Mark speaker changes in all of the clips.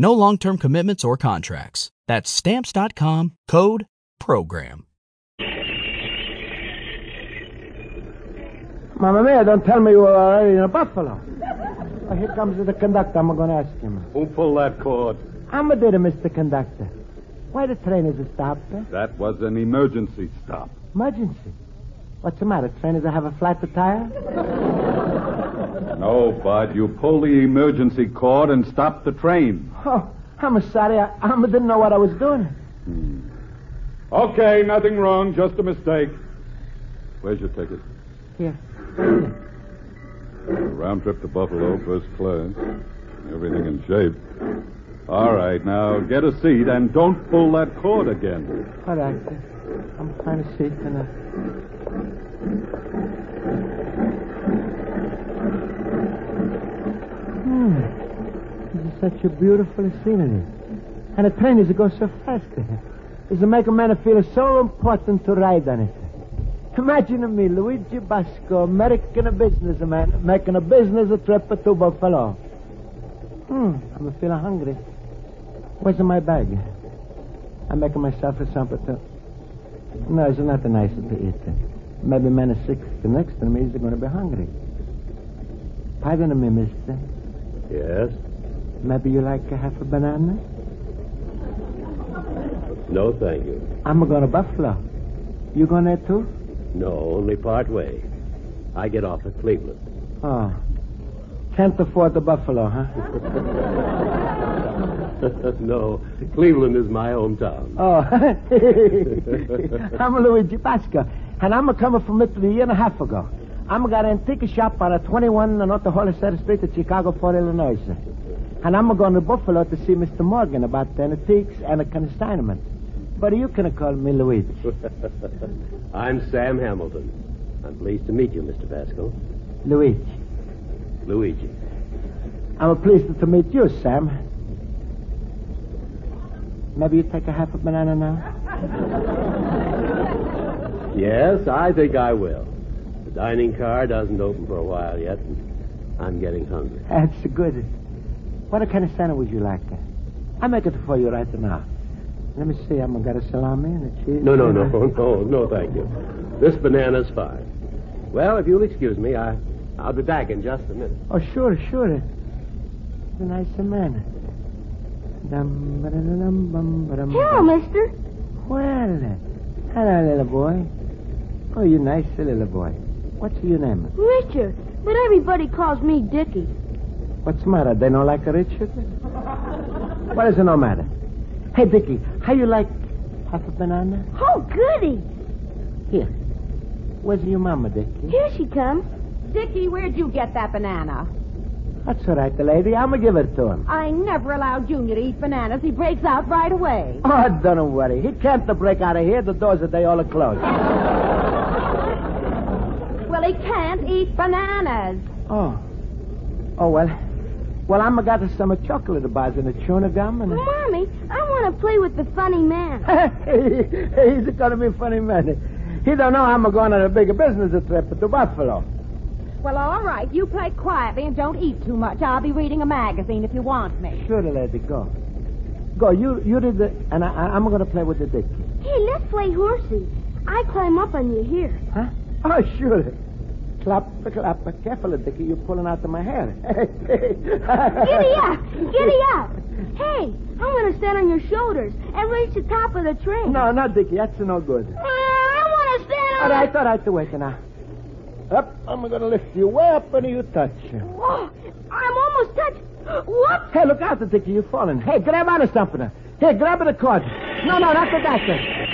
Speaker 1: No long term commitments or contracts. That's Stamps.com code PROGRAM.
Speaker 2: Mamma mia, don't tell me you were already in a buffalo. Oh, here comes the conductor. I'm going to ask him.
Speaker 3: Who pulled that cord?
Speaker 2: I'm a did Mr. Conductor. Why the train is stopped? Eh?
Speaker 3: That was an emergency stop.
Speaker 2: Emergency. What's the matter? Train does it have a flat tire?
Speaker 3: No, Bud. You pulled the emergency cord and stopped the train.
Speaker 2: Oh, I'm sorry. I, I didn't know what I was doing.
Speaker 3: Okay, nothing wrong. Just a mistake. Where's your ticket?
Speaker 2: Here.
Speaker 3: Round trip to Buffalo, first class. Everything in shape. All right, now get a seat and don't pull that cord again.
Speaker 2: All right. I'm trying to see. And, uh... Hmm. This is such a beautiful scenery. And the train is go so fast. It's to make a man feel so important to ride on it. Imagine me, Luigi Basco, American businessman, making a business trip to Buffalo. Hmm, I'm feeling hungry. Where's my bag? I'm making myself a something to... No, it's nothing nice to eat. Maybe man is sick the next to me is going to be hungry. Pardon me, mister.
Speaker 4: Yes?
Speaker 2: Maybe you like a half a banana?
Speaker 4: No, thank you.
Speaker 2: I'm going to Buffalo. You going there too?
Speaker 4: No, only part way. I get off at Cleveland.
Speaker 2: Oh. Can't afford the Buffalo, huh?
Speaker 4: no, Cleveland is my hometown.
Speaker 2: Oh. I'm Luigi Basco, and I'm a coming from Italy a year and a half ago. I'm got an antique shop on a 21 North Hollister Street at Chicago, Port, Illinois. And I'm going to Buffalo to see Mr. Morgan about the antiques and the consignment. But you can call me Luigi.
Speaker 4: I'm Sam Hamilton. I'm pleased to meet you, Mr. Pascal.
Speaker 2: Luigi.
Speaker 4: Luigi.
Speaker 2: I'm pleased to meet you, Sam. Maybe you take a half a banana now?
Speaker 4: Yes, I think I will. The dining car doesn't open for a while yet, and I'm getting hungry.
Speaker 2: That's good. What kind of sandwich would you like? I'll make it for you right now. Let me see. I'm going to get a salami and a cheese.
Speaker 4: No, no, no, no, no, thank you. This banana's fine. Well, if you'll excuse me, I, I'll be back in just a minute.
Speaker 2: Oh, sure, sure. He's a nice man.
Speaker 5: Hello, mister.
Speaker 2: Well, hello, little boy. Oh, you nice little boy. What's your name?
Speaker 5: Richard. But everybody calls me Dickie.
Speaker 2: What's the matter? They don't like a Richard? What is it no matter? Hey, Dickie, how you like half a banana?
Speaker 5: Oh, goody.
Speaker 2: Here. Where's your mama, Dickie?
Speaker 5: Here she comes.
Speaker 6: Dickie, where'd you get that banana?
Speaker 2: That's all right, the lady. I'm going to give it to him.
Speaker 6: I never allow Junior to eat bananas. He breaks out right away.
Speaker 2: Oh, don't worry. He can't break out of here. The doors are they all are closed.
Speaker 6: Well, he can't eat bananas.
Speaker 2: Oh. Oh, well. Well, I'm a got some chocolate bars and a tuna gum and a...
Speaker 5: Mommy, I want to play with the funny man.
Speaker 2: He's going to be a funny man. He don't know I'm going on a bigger business trip to Buffalo.
Speaker 6: Well, all right. You play quietly and don't eat too much. I'll be reading a magazine if you want me.
Speaker 2: Sure, lady, go. Go, you you did the... And I, I'm going to play with the dick.
Speaker 5: Hey, let's play horsey. I climb up on you here.
Speaker 2: Huh? Oh, sure. Clap, clap. Careful, Dickie. You're pulling out of my hair.
Speaker 5: Giddy up! Giddy up! Hey, I'm going to stand on your shoulders and reach the top of the train.
Speaker 2: No, not Dickie. That's no good.
Speaker 5: Uh, I want to stand on...
Speaker 2: All right, all right, wait now. Up, I'm going to lift you way up and you touch.
Speaker 5: Oh, I'm almost touched. What?
Speaker 2: Hey, look out, Dickie, you're falling. Hey, grab onto something. Here, grab the cord. No, no, not the doctor.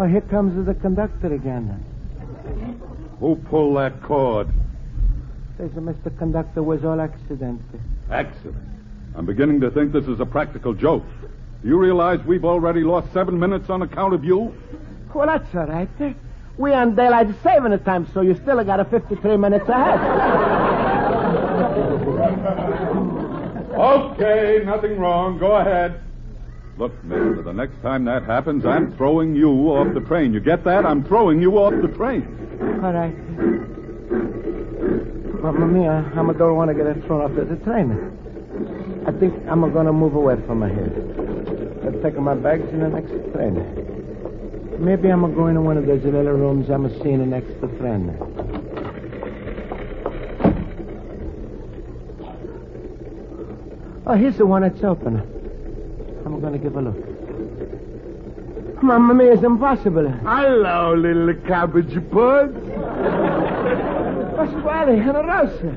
Speaker 2: Oh, here comes the conductor again.
Speaker 3: Who pulled that cord?
Speaker 2: Says the Mr. Conductor was all accident.
Speaker 3: Accident. I'm beginning to think this is a practical joke. Do you realize we've already lost seven minutes on account of you?
Speaker 2: Well, that's all right. We are on daylight saving time, so you still got a 53 minutes ahead.
Speaker 3: Okay, nothing wrong. Go ahead. Look, mister, the next time that happens, I'm throwing you off the train. You get that? I'm throwing you off the train.
Speaker 2: all right. Mamma mia, I don't want to get thrown off the train. I think I'm going to move away from here. I'll take my bags in the next train. Maybe I'm going to one of those little rooms I'm seeing in next to friend. Oh, here's the one that's open. I'm going to give a look. Mamma mia, it's impossible.
Speaker 7: Hello, little cabbage puds.
Speaker 2: Pasquale and a Rosa.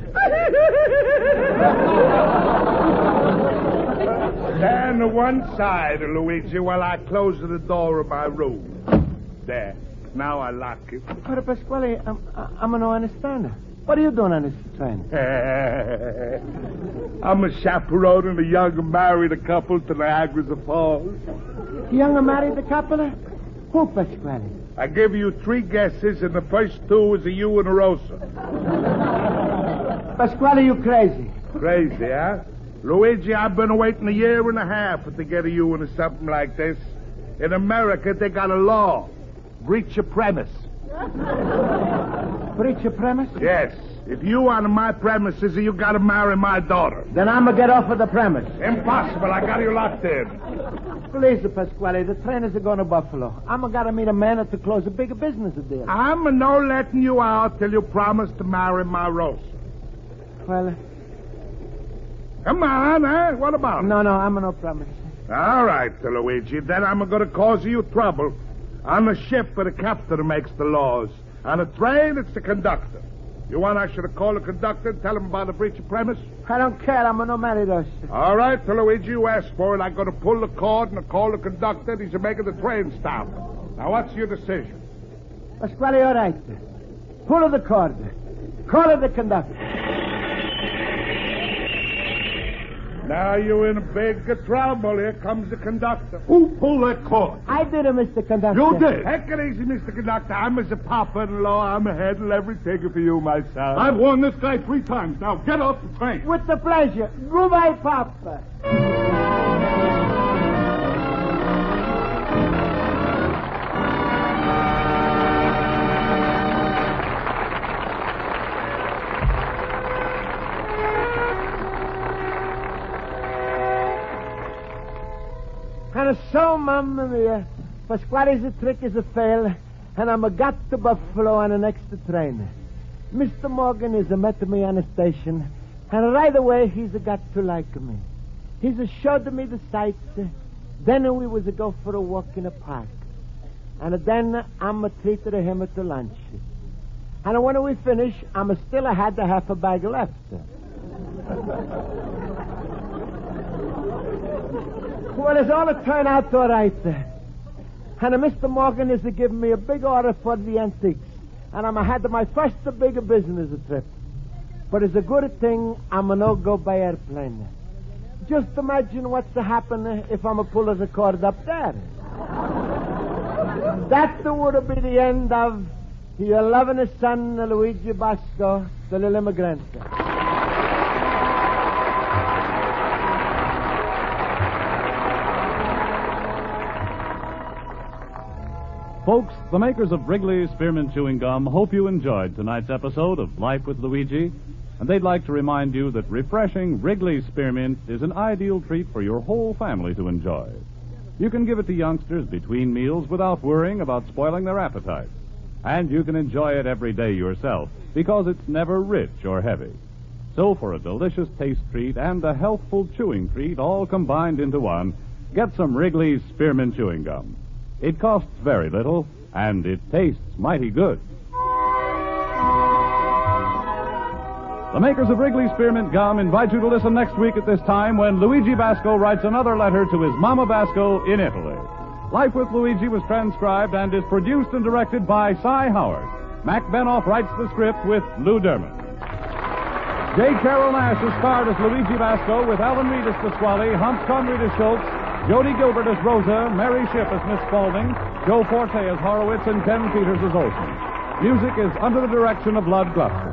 Speaker 7: Stand to one side, Luigi, while I close the door of my room. There. Now I lock it.
Speaker 2: But Pasquale, I'm, I'm no understand. What are you doing on this train?
Speaker 7: I'm a chaperoning a young married couple to Niagara Falls.
Speaker 2: Young married couple? Who, Pasquale?
Speaker 7: I give you three guesses, and the first two is a you and a Rosa.
Speaker 2: Pasquale, you crazy.
Speaker 7: Crazy, huh? Luigi, I've been waiting a year and a half to get a you into something like this. In America, they got a law. Breach of premise.
Speaker 2: Breach of premise?
Speaker 7: Yes. If you on my premises, you gotta marry my daughter.
Speaker 2: Then I'm to get off of the premise.
Speaker 7: Impossible. I got you locked in.
Speaker 2: Please, Pasquale, the train is going to Buffalo. I'm to meet a man to close a bigger business deal.
Speaker 7: I'm no letting you out till you promise to marry my Rosa.
Speaker 2: Well,
Speaker 7: Come on, eh? What about it?
Speaker 2: no, no, I'm no promise.
Speaker 7: All right, Luigi. Then I'm to cause you trouble. On the ship, the captain makes the laws. On a train, it's the conductor. You want I should have called the conductor and tell him about the breach of premise?
Speaker 2: I don't care. I'm no married us.
Speaker 7: All right, Luigi, you asked for it. I'm going to pull the cord and call the conductor. He's making the train stop. Now, what's your decision?
Speaker 2: Pasquale, all right. Pull the cord. Call the conductor.
Speaker 7: Now you're in big trouble. Here comes the conductor.
Speaker 3: Who pulled that cord?
Speaker 2: I did it, Mr. Conductor.
Speaker 3: You did.
Speaker 7: Take it easy, Mr. Conductor. I'm as a papa-in-law. I'm a handle everything for you, my son.
Speaker 3: I've warned this guy three times. Now get off the train.
Speaker 2: With the pleasure. Goodbye, Papa. And so, Mamma Mia, Pasquale's trick is a fail, and I'm a got to Buffalo on an extra train. Mr. Morgan is a met me on the station, and right away he's a got to like me. He's a showed me the sights. Then we was a go for a walk in a park. And then I'm a treated him to lunch. And when we finish, I'm still a had the half a bag left. Well, it's all to turn out all right. then. And uh, Mr. Morgan is giving me a big order for the antiques. And I'm had my first big business trip. But it's a good thing I'm a no go by airplane. Just imagine what's to happen if I'm a pull the cord up there. that would be the end of your loving son, Luigi Basco, the little immigrant.
Speaker 8: Folks, the makers of Wrigley's Spearmint Chewing Gum hope you enjoyed tonight's episode of Life with Luigi, and they'd like to remind you that refreshing Wrigley's Spearmint is an ideal treat for your whole family to enjoy. You can give it to youngsters between meals without worrying about spoiling their appetite. And you can enjoy it every day yourself because it's never rich or heavy. So for a delicious taste treat and a healthful chewing treat all combined into one, get some Wrigley's Spearmint Chewing Gum. It costs very little, and it tastes mighty good. The makers of Wrigley's Spearmint Gum invite you to listen next week at this time when Luigi Basco writes another letter to his Mama Basco in Italy. Life with Luigi was transcribed and is produced and directed by Cy Howard. Mac Benoff writes the script with Lou Derman. J. Carrol Naish is starred as Luigi Basco with Alan Reed as Pasquale, Hans Conried as Schultz, Jody Gilbert as Rosa, Mary Shipp as Miss Spaulding, Joe Forte as Horowitz, and Ken Peters as Olson. Music is under the direction of Lud Gluskin.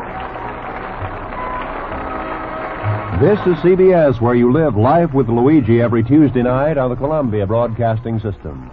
Speaker 9: This is CBS, where you live life with Luigi every Tuesday night on the Columbia Broadcasting System.